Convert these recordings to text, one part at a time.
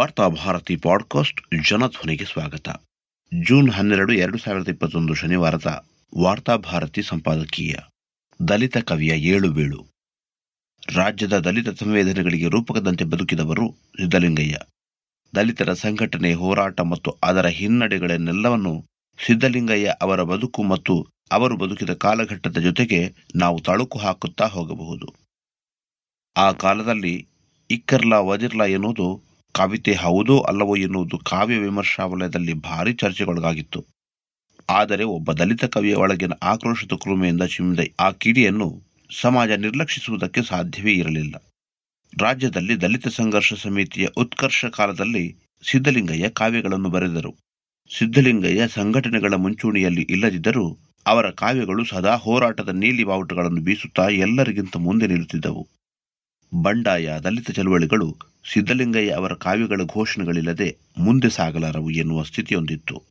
Varthabharati podcast ಜನಧ್ವನಿಗೆ ಸ್ವಾಗತ. June ಹನ್ನೆರಡು, ಎರಡು ಸಾವಿರದ ಇಪ್ಪತ್ತೊಂದು ಶನಿವಾರದ ವಾರ್ತಾಭಾರತಿ ಸಂಪಾದಕೀಯ. ದಲಿತ ಕವಿಯ ಏಳು ಬೀಳು. ರಾಜ್ಯದ ದಲಿತ ಸಂವೇದನೆಗಳಿಗೆ ರೂಪಕದಂತೆ ಬದುಕಿದವರು ಸಿದ್ದಲಿಂಗಯ್ಯ ದಲಿತರ ಸಂಘಟನೆ ಹೋರಾಟ ಮತ್ತು ಅದರ ಹಿನ್ನಡೆಗಳನ್ನೆಲ್ಲವನ್ನು ಸಿದ್ದಲಿಂಗಯ್ಯ ಅವರ ಬದುಕು ಮತ್ತು ಅವರು ಬದುಕಿದ ಕಾಲಘಟ್ಟದ ಜೊತೆಗೆ ನಾವು ತಳುಕು ಹಾಕುತ್ತಾ ಹೋಗಬಹುದು. ಆ ಕಾಲದಲ್ಲಿ ಇಕ್ಕರ್ಲಾ ವಜಿರ್ಲಾ ಎನ್ನುವುದು ಕವಿತೆ ಹೌದೋ ಅಲ್ಲವೋ ಎನ್ನುವುದು ಕಾವ್ಯ ವಿಮರ್ಶಾ ವಲಯದಲ್ಲಿ ಭಾರಿ ಚರ್ಚೆಗೊಳಗಾಗಿತ್ತು. ಆದರೆ ಒಬ್ಬ ದಲಿತ ಕವಿಯ ಒಳಗಿನ ಆಕ್ರೋಶದ ಕೃಮೆಯಿಂದ ಚಿಮ್ಮಿದ ಆ ಕಿಡಿಯನ್ನು ಸಮಾಜ ನಿರ್ಲಕ್ಷಿಸುವುದಕ್ಕೆ ಸಾಧ್ಯವೇ ಇರಲಿಲ್ಲ. ರಾಜ್ಯದಲ್ಲಿ ದಲಿತ ಸಂಘರ್ಷ ಸಮಿತಿಯ ಉತ್ಕರ್ಷ ಕಾಲದಲ್ಲಿ ಸಿದ್ದಲಿಂಗಯ್ಯ ಕಾವ್ಯಗಳನ್ನು ಬರೆದರು. ಸಿದ್ದಲಿಂಗಯ್ಯ ಸಂಘಟನೆಗಳ ಮುಂಚೂಣಿಯಲ್ಲಿ ಇಲ್ಲದಿದ್ದರೂ ಅವರ ಕಾವ್ಯಗಳು ಸದಾ ಹೋರಾಟದ ನೀಲಿ ಬಾವುಟಗಳನ್ನು ಬೀಸುತ್ತಾ ಎಲ್ಲರಿಗಿಂತ ಮುಂದೆ ನಿಲ್ಲುತ್ತಿದ್ದವು. ಬಂಡಾಯ ದಲಿತ ಚಳುವಳಿಗಳು ಸಿದ್ದಲಿಂಗಯ್ಯ ಅವರ ಕಾವ್ಯಗಳ ಘೋಷಣೆಗಳಿಲ್ಲದೆ ಮುಂದೆ ಸಾಗಲಾರವು ಎನ್ನುವ ಸ್ಥಿತಿಯೊಂದಿತ್ತು.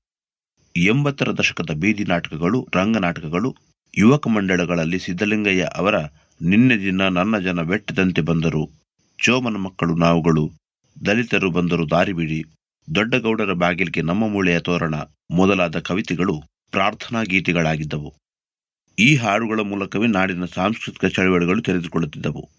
ಎಂಬತ್ತರ ದಶಕದ ಬೀದಿ ನಾಟಕಗಳು ರಂಗನಾಟಕಗಳು ಯುವಕ ಮಂಡಳಗಳಲ್ಲಿ ಸಿದ್ದಲಿಂಗಯ್ಯ ಅವರ ನಿನ್ನೆ ದಿನ ನನ್ನ ಜನ ಬೆಟ್ಟದಂತೆ ಬಂದರು. ಚೋಮನ ಮಕ್ಕಳು ನಾವುಗಳು. ದಲಿತರು ಬಂದರು ದಾರಿಬಿಡಿ ದೊಡ್ಡಗೌಡರ ಬಾಗಿಲಿಗೆ ನಮ್ಮ ಮೂಳೆಯ ತೋರಣ ಮೊದಲಾದ ಕವಿತೆಗಳು ಪ್ರಾರ್ಥನಾ ಗೀತೆಗಳಾಗಿದ್ದವು. ಈ ಹಾಡುಗಳ ಮೂಲಕವೇ ನಾಡಿನ ಸಾಂಸ್ಕೃತಿಕ ಚಳವಳಿಗಳು ತೆರೆದುಕೊಳ್ಳುತ್ತಿದ್ದವು.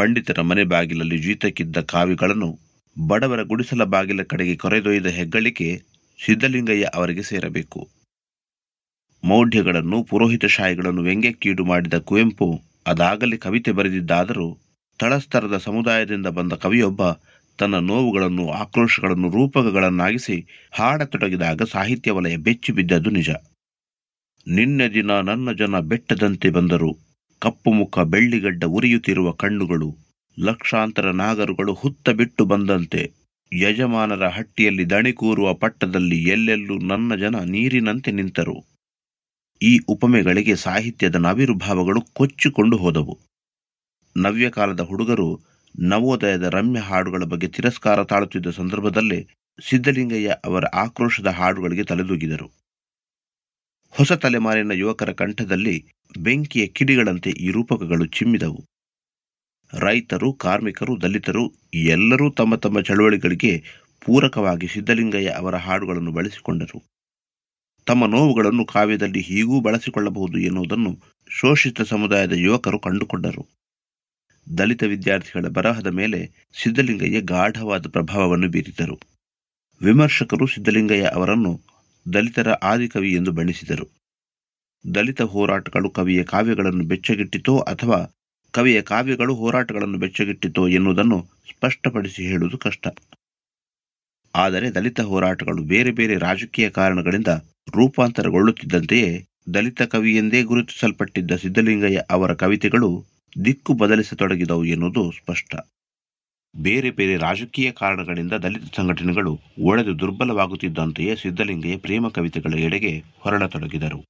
ಪಂಡಿತರ ಮನೆ ಬಾಗಿಲಲ್ಲಿ ಜೀತಕ್ಕಿದ್ದ ಕಾವಿಗಳನ್ನು ಬಡವರ ಗುಡಿಸಲ ಬಾಗಿಲ ಕಡೆಗೆ ಕೊರೆದೊಯ್ದ ಹೆಗ್ಗಳಿಕೆ ಸಿದ್ದಲಿಂಗಯ್ಯ ಅವರಿಗೆ ಸೇರಬೇಕು. ಮೌಢ್ಯಗಳನ್ನು ಪುರೋಹಿತಶಾಹಿಗಳನ್ನು ವ್ಯಂಗ್ಯಕ್ಕೀಡು ಮಾಡಿದ ಕುವೆಂಪು ಅದಾಗಲೇ ಕವಿತೆ ಬರೆದಿದ್ದಾದರೂ ತಳಸ್ತರದ ಸಮುದಾಯದಿಂದ ಬಂದ ಕವಿಯೊಬ್ಬ ತನ್ನ ನೋವುಗಳನ್ನು, ಆಕ್ರೋಶಗಳನ್ನು ರೂಪಕಗಳನ್ನಾಗಿಸಿ ಹಾಡತೊಡಗಿದಾಗ ಸಾಹಿತ್ಯ ವಲಯ ಬೆಚ್ಚಿ ಬಿದ್ದದ್ದು ನಿಜ. ನಿನ್ನೆ ದಿನ ನನ್ನ ಜನ ಬೆಟ್ಟದಂತೆ ಬಂದರು. ಕಪ್ಪು ಮುಖ ಬೆಳ್ಳಿಗಡ್ಡ ಉರಿಯುತ್ತಿರುವ ಕಣ್ಣುಗಳು, ಲಕ್ಷಾಂತರ ನಾಗರುಗಳು ಹುತ್ತ ಬಿಟ್ಟು ಬಂದಂತೆ, ಯಜಮಾನರ ಹಟ್ಟಿಯಲ್ಲಿ ದಣಿ ಕೂರುವ ಪಟ್ಟದಲ್ಲಿ ಎಲ್ಲೆಲ್ಲೂ ನನ್ನ ಜನ ನೀರಿನಂತೆ ನಿಂತರು. ಈ ಉಪಮೆಗಳಿಗೆ ಸಾಹಿತ್ಯದ ನವಿರುಭಾವಗಳು ಕೊಚ್ಚಿಕೊಂಡು ಹೋದವು. ನವ್ಯಕಾಲದ ಹುಡುಗರು ನವೋದಯದ ರಮ್ಯ ಹಾಡುಗಳ ಬಗ್ಗೆ ತಿರಸ್ಕಾರ ತಾಳುತ್ತಿದ್ದ ಸಂದರ್ಭದಲ್ಲೇ ಸಿದ್ದಲಿಂಗಯ್ಯ ಅವರ ಆಕ್ರೋಶದ ಹಾಡುಗಳಿಗೆ ತಲೆದೂಗಿದರು. ಹೊಸ ತಲೆಮಾರಿನ ಯುವಕರ ಕಂಠದಲ್ಲಿ ಬೆಂಕಿಯ ಕಿಡಿಗಳಂತೆ ಈ ರೂಪಕಗಳು ಚಿಮ್ಮಿದವು. ರೈತರು, ಕಾರ್ಮಿಕರು, ದಲಿತರು ಎಲ್ಲರೂ ತಮ್ಮ ತಮ್ಮ ಚಳುವಳಿಗಳಿಗೆ ಪೂರಕವಾಗಿ ಸಿದ್ದಲಿಂಗಯ್ಯ ಅವರ ಹಾಡುಗಳನ್ನು ಬಳಸಿಕೊಂಡರು. ತಮ್ಮ ನೋವುಗಳನ್ನು ಕಾವ್ಯದಲ್ಲಿ ಹೀಗೂ ಬಳಸಿಕೊಳ್ಳಬಹುದು ಎನ್ನುವುದನ್ನು ಶೋಷಿತ ಸಮುದಾಯದ ಯುವಕರು ಕಂಡುಕೊಂಡರು. ದಲಿತ ವಿದ್ಯಾರ್ಥಿಗಳ ಬರಹದ ಮೇಲೆ ಸಿದ್ದಲಿಂಗಯ್ಯ ಗಾಢವಾದ ಪ್ರಭಾವವನ್ನು ಬೀರಿದರು ವಿಮರ್ಶಕರು ಸಿದ್ದಲಿಂಗಯ್ಯ ಅವರನ್ನು ದಲಿತರ ಆದಿಕವಿ ಎಂದು ಬಣ್ಣಿಸಿದರು. ದಲಿತ ಹೋರಾಟಗಳು ಕವಿಯ ಕಾವ್ಯಗಳನ್ನು ಬೆಚ್ಚಗಿಟ್ಟಿತೋ ಅಥವಾ ಕವಿಯ ಕಾವ್ಯಗಳು ಹೋರಾಟಗಳನ್ನು ಬೆಚ್ಚಗಿಟ್ಟಿತೋ ಎನ್ನುವುದನ್ನು ಸ್ಪಷ್ಟಪಡಿಸಿ ಹೇಳುವುದು ಕಷ್ಟ. ಆದರೆ ದಲಿತ ಹೋರಾಟಗಳು ಬೇರೆ ಬೇರೆ ರಾಜಕೀಯ ಕಾರಣಗಳಿಂದ ರೂಪಾಂತರಗೊಳ್ಳುತ್ತಿದ್ದಂತೆಯೇ ದಲಿತ ಕವಿ ಎಂದೇ ಗುರುತಿಸಲ್ಪಟ್ಟಿದ್ದ ಸಿದ್ದಲಿಂಗಯ್ಯ ಅವರ ಕವಿತೆಗಳು ದಿಕ್ಕು ಬದಲಿಸತೊಡಗಿದವು ಎನ್ನುವುದು ಸ್ಪಷ್ಟ. ಬೇರೆ ಬೇರೆ ರಾಜಕೀಯ ಕಾರಣಗಳಿಂದ ದಲಿತ ಸಂಘಟನೆಗಳು ಒಡೆದು ದುರ್ಬಲವಾಗುತ್ತಿದ್ದಂತೆಯೇ ಸಿದ್ದಲಿಂಗಯ್ಯ ಪ್ರೇಮ ಕವಿತೆಗಳ ಎಡೆಗೆ ಹೊರಡತೊಡಗಿದರು.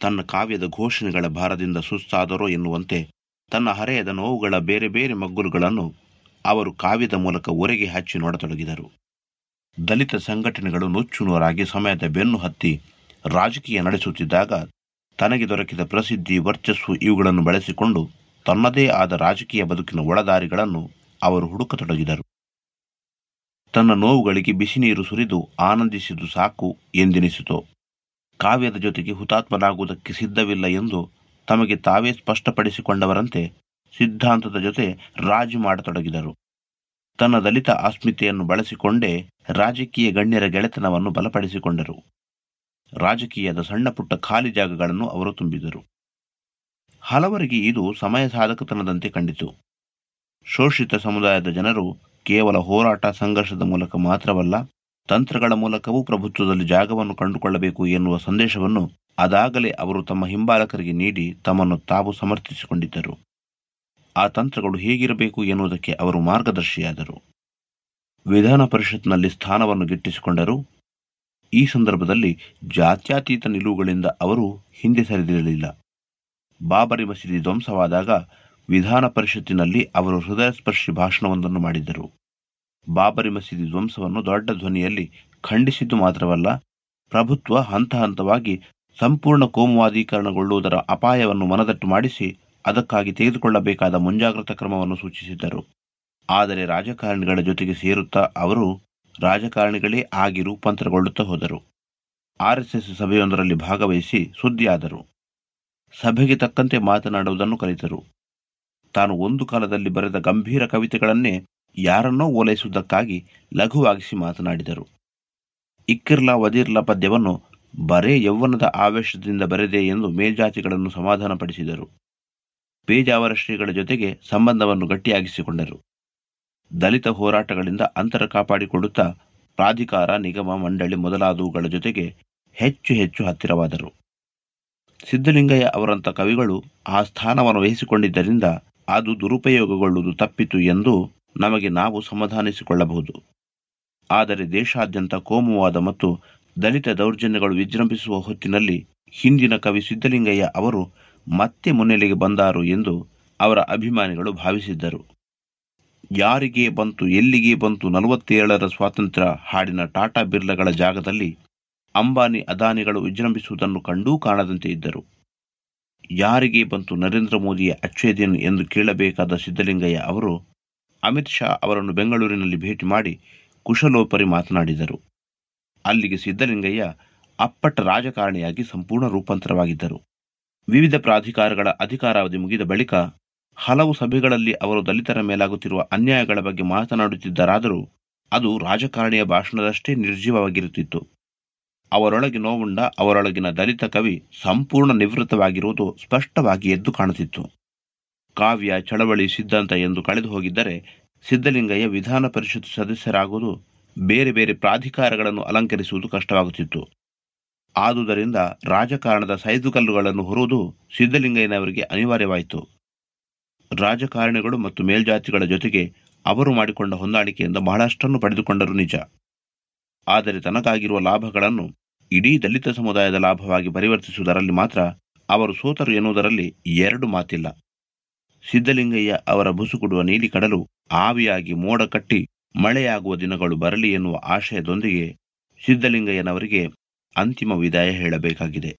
ತನ್ನ ಕಾವ್ಯದ ಘೋಷಣೆಗಳ ಭಾರದಿಂದ ಸುಸ್ತಾದರೋ ಎನ್ನುವಂತೆ ತನ್ನ ಹರೆಯದ ನೋವುಗಳ ಬೇರೆ ಬೇರೆ ಮಗ್ಗುಲುಗಳನ್ನು ಅವರು ಕಾವ್ಯದ ಮೂಲಕ ಒರೆಗೆ ಹಚ್ಚಿ ನೋಡತೊಡಗಿದರು. ದಲಿತ ಸಂಘಟನೆಗಳು ನುಚ್ಚುನೂರಾಗಿ ಸಮಯದ ಬೆನ್ನು ಹತ್ತಿ ರಾಜಕೀಯ ನಡೆಸುತ್ತಿದ್ದಾಗ ತನಗೆ ದೊರಕಿದ ಪ್ರಸಿದ್ಧಿ ವರ್ಚಸ್ಸು ಇವುಗಳನ್ನು ಬಳಸಿಕೊಂಡು ತನ್ನದೇ ಆದ ರಾಜಕೀಯ ಬದುಕಿನ ಒಳದಾರಿಗಳನ್ನು ಅವರು ಹುಡುಕತೊಡಗಿದರು. ತನ್ನ ನೋವುಗಳಿಗೆ ಬಿಸಿ ನೀರು ಸುರಿದು ಆನಂದಿಸಿದು ಸಾಕು ಎಂದೆನಿಸಿತು. ಕಾವ್ಯದ ಜೊತೆಗೆ ಹುತಾತ್ಮನಾಗುವುದಕ್ಕೆ ಸಿದ್ಧವಿಲ್ಲ ಎಂದು ತಮಗೆ ತಾವೇ ಸ್ಪಷ್ಟಪಡಿಸಿಕೊಂಡವರಂತೆ ಸಿದ್ಧಾಂತದ ಜೊತೆ ರಾಜು ಮಾಡತೊಡಗಿದರು. ತನ್ನ ದಲಿತ ಅಸ್ಮಿತೆಯನ್ನು ಬಳಸಿಕೊಂಡೇ ರಾಜಕೀಯ ಗಣ್ಯರ ಗೆಳೆತನವನ್ನು ಬಲಪಡಿಸಿಕೊಂಡರು. ರಾಜಕೀಯದ ಸಣ್ಣ ಪುಟ್ಟ ಖಾಲಿ ಜಾಗಗಳನ್ನು ಅವರು ತುಂಬಿದರು. ಹಲವರಿಗೆ ಇದು ಸಮಯ ಸಾಧಕತನದಂತೆ ಕಂಡಿತು. ಶೋಷಿತ ಸಮುದಾಯದ ಜನರು ಕೇವಲ ಹೋರಾಟ ಸಂಘರ್ಷದ ಮೂಲಕ ಮಾತ್ರವಲ್ಲ, ತಂತ್ರಗಳ ಮೂಲಕವೂ ಪ್ರಭುತ್ವದಲ್ಲಿ ಜಾಗವನ್ನು ಕಂಡುಕೊಳ್ಳಬೇಕು ಎನ್ನುವ ಸಂದೇಶವನ್ನು ಅದಾಗಲೇ ಅವರು ತಮ್ಮ ಹಿಂಬಾಲಕರಿಗೆ ನೀಡಿ ತಮ್ಮನ್ನು ತಾವು ಸಮರ್ಥಿಸಿಕೊಂಡಿದ್ದರು. ಆ ತಂತ್ರಗಳು ಹೇಗಿರಬೇಕು ಎನ್ನುವುದಕ್ಕೆ ಅವರು ಮಾರ್ಗದರ್ಶಿಯಾದರು. ವಿಧಾನ ಪರಿಷತ್ನಲ್ಲಿ ಸ್ಥಾನವನ್ನು ಗಿಟ್ಟಿಸಿಕೊಂಡರು. ಈ ಸಂದರ್ಭದಲ್ಲಿ ಜಾತ್ಯಾತೀತ ನಿಲುವುಗಳಿಂದ ಅವರು ಹಿಂದೆ ಸರಿದಿರಲಿಲ್ಲ. ಬಾಬರಿ ಮಸೀದಿ ಧ್ವಂಸವಾದಾಗ ವಿಧಾನ ಪರಿಷತ್ತಿನಲ್ಲಿ ಅವರು ಹೃದಯಸ್ಪರ್ಶಿ ಭಾಷಣವೊಂದನ್ನು ಮಾಡಿದ್ದರು. ಬಾಬರಿ ಮಸೀದಿ ಧ್ವಂಸವನ್ನು ದೊಡ್ಡ ಧ್ವನಿಯಲ್ಲಿ ಖಂಡಿಸಿದ್ದು ಮಾತ್ರವಲ್ಲ, ಪ್ರಭುತ್ವ ಹಂತ ಹಂತವಾಗಿ ಸಂಪೂರ್ಣ ಕೋಮುವಾದೀಕರಣಗೊಳ್ಳುವುದರ ಅಪಾಯವನ್ನು ಮನದಟ್ಟು ಮಾಡಿಸಿ ಅದಕ್ಕಾಗಿ ತೆಗೆದುಕೊಳ್ಳಬೇಕಾದ ಮುಂಜಾಗ್ರತಾ ಕ್ರಮವನ್ನು ಸೂಚಿಸಿದ್ದರು. ಆದರೆ ರಾಜಕಾರಣಿಗಳ ಜೊತೆಗೆ ಸೇರುತ್ತಾ ಅವರು ರಾಜಕಾರಣಿಗಳೇ ಆಗಿ ರೂಪಾಂತರಗೊಳ್ಳುತ್ತಾ ಹೋದರು. ಆರ್ಎಸ್ಎಸ್ ಸಭೆಯೊಂದರಲ್ಲಿ ಭಾಗವಹಿಸಿ ಸುದ್ದಿಯಾದರು. ಸಭೆಗೆ ತಕ್ಕಂತೆ ಮಾತನಾಡುವುದನ್ನು ಕಲಿತರು. ತಾನು ಒಂದು ಕಾಲದಲ್ಲಿ ಬರೆದ ಗಂಭೀರ ಕವಿತೆಗಳನ್ನೇ ಯಾರನ್ನೋ ಓಲೈಸುವುದಕ್ಕಾಗಿ ಲಘುವಾಗಿಸಿ ಮಾತನಾಡಿದರು. ಇಕ್ಕಿರ್ಲಾ ವದಿರ್ಲಾ ಪದ್ಯವನ್ನು ಬರೇ ಯೌವನದ ಆವೇಶದಿಂದ ಬರೆದೆ ಎಂದು ಮೇಲ್ಜಾತಿಗಳನ್ನು ಸಮಾಧಾನಪಡಿಸಿದರು. ಪೇಜಾವರ ಶ್ರೀಗಳ ಜೊತೆಗೆ ಸಂಬಂಧವನ್ನು ಗಟ್ಟಿಯಾಗಿಸಿಕೊಂಡರು. ದಲಿತ ಹೋರಾಟಗಳಿಂದ ಅಂತರ ಕಾಪಾಡಿಕೊಳ್ಳುತ್ತಾ ಪ್ರಾಧಿಕಾರ, ನಿಗಮ, ಮಂಡಳಿ ಮೊದಲಾದವುಗಳ ಜೊತೆಗೆ ಹೆಚ್ಚು ಹೆಚ್ಚು ಹತ್ತಿರವಾದರು. ಸಿದ್ದಲಿಂಗಯ್ಯ ಅವರಂಥ ಕವಿಗಳು ಆ ಸ್ಥಾನವನ್ನು ವಹಿಸಿಕೊಂಡಿದ್ದರಿಂದ ಅದು ದುರುಪಯೋಗಗೊಳ್ಳುವುದು ತಪ್ಪಿತು ಎಂದು ನಮಗೆ ನಾವು ಸಮಾಧಾನಿಸಿಕೊಳ್ಳಬಹುದು. ಆದರೆ ದೇಶಾದ್ಯಂತ ಕೋಮುವಾದ ಮತ್ತು ದಲಿತ ದೌರ್ಜನ್ಯಗಳು ವಿಜೃಂಭಿಸುವ ಹೊತ್ತಿನಲ್ಲಿ ಹಿಂದಿನ ಕವಿ ಸಿದ್ದಲಿಂಗಯ್ಯ ಅವರು ಮತ್ತೆ ಮುನ್ನೆಲೆಗೆ ಬಂದಾರು ಎಂದು ಅವರ ಅಭಿಮಾನಿಗಳು ಭಾವಿಸಿದ್ದರು. ಯಾರಿಗೆ ಬಂತು, ಎಲ್ಲಿಗೆ ಬಂತು ನಲವತ್ತೇಳರ ಸ್ವಾತಂತ್ರ್ಯ ಹಾಡಿನ ಟಾಟಾ ಬಿರ್ಲಗಳ ಜಾಗದಲ್ಲಿ ಅಂಬಾನಿ ಅದಾನಿಗಳು ವಿಜೃಂಭಿಸುವುದನ್ನು ಕಂಡೂ ಕಾಣದಂತೆ ಇದ್ದರು. ಯಾರಿಗೆ ಬಂತು ನರೇಂದ್ರ ಮೋದಿಯ ಅಚ್ಛೇದಿನ ಎಂದು ಕೇಳಬೇಕಾದ ಸಿದ್ದಲಿಂಗಯ್ಯ ಅವರು, ಅಮಿತ್ ಶಾ ಅವರನ್ನು ಬೆಂಗಳೂರಿನಲ್ಲಿ ಭೇಟಿ ಮಾಡಿ ಕುಶಲೋಪರಿ ಮಾತನಾಡಿದರು. ಅಲ್ಲಿಗೆ ಸಿದ್ದಲಿಂಗಯ್ಯ ಅಪ್ಪಟ ರಾಜಕಾರಣಿಯಾಗಿ ಸಂಪೂರ್ಣ ರೂಪಾಂತರವಾಗಿದ್ದರು. ವಿವಿಧ ಪ್ರಾಧಿಕಾರಗಳ ಅಧಿಕಾರಾವಧಿ ಮುಗಿದ ಬಳಿಕ ಹಲವು ಸಭೆಗಳಲ್ಲಿ ಅವರು ದಲಿತರ ಮೇಲಾಗುತ್ತಿರುವ ಅನ್ಯಾಯಗಳ ಬಗ್ಗೆ ಮಾತನಾಡುತ್ತಿದ್ದರಾದರೂ ಅದು ರಾಜಕಾರಣಿಯ ಭಾಷಣದಷ್ಟೇ ನಿರ್ಜೀವವಾಗಿರುತ್ತಿತ್ತು. ಅವರೊಳಗೆ ನೋವುಂಡ ಅವರೊಳಗಿನ ದಲಿತ ಕವಿ ಸಂಪೂರ್ಣ ನಿವೃತ್ತವಾಗಿರುವುದು ಸ್ಪಷ್ಟವಾಗಿ ಎದ್ದು ಕಾಣುತ್ತಿತ್ತು. ಕಾವ್ಯ ಚಳವಳಿ ಸಿದ್ಧಾಂತ ಎಂದು ಕಳೆದು ಹೋಗಿದ್ದರೆ ಸಿದ್ದಲಿಂಗಯ್ಯ ವಿಧಾನ ಪರಿಷತ್ ಸದಸ್ಯರಾಗುವುದು ಬೇರೆ ಬೇರೆ ಪ್ರಾಧಿಕಾರಗಳನ್ನು ಅಲಂಕರಿಸುವುದು ಕಷ್ಟವಾಗುತ್ತಿತ್ತು. ಆದುದರಿಂದ ರಾಜಕಾರಣದ ಸೈದುಕಲ್ಲುಗಳನ್ನು ಹೊರುವುದು ಸಿದ್ದಲಿಂಗಯ್ಯನವರಿಗೆ ಅನಿವಾರ್ಯವಾಯಿತು. ರಾಜಕಾರಣಿಗಳು ಮತ್ತು ಮೇಲ್ಜಾತಿಗಳ ಜೊತೆಗೆ ಅವರು ಮಾಡಿಕೊಂಡ ಹೊಂದಾಣಿಕೆಯಿಂದ ಬಹಳಷ್ಟನ್ನು ಪಡೆದುಕೊಂಡರು ನಿಜ. ಆದರೆ ತನಗಾಗಿರುವ ಲಾಭಗಳನ್ನು ಇಡೀ ದಲಿತ ಸಮುದಾಯದ ಲಾಭವಾಗಿ ಪರಿವರ್ತಿಸುವುದರಲ್ಲಿ ಮಾತ್ರ ಅವರು ಸೋತರು ಎನ್ನುವುದರಲ್ಲಿ ಎರಡು ಮಾತಿಲ್ಲ. ಸಿದ್ದಲಿಂಗಯ್ಯ ಅವರ ಬುಸುಕುಡುವ ನೀಲಿ ಕಡಲು ಆವಿಯಾಗಿ ಮೋಡ ಕಟ್ಟಿ ಮಳೆಯಾಗುವ ದಿನಗಳು ಬರಲಿ ಎನ್ನುವ ಆಶಯದೊಂದಿಗೆ ಸಿದ್ದಲಿಂಗಯ್ಯನವರಿಗೆ ಅಂತಿಮ ವಿದಾಯ ಹೇಳಬೇಕಾಗಿದೆ.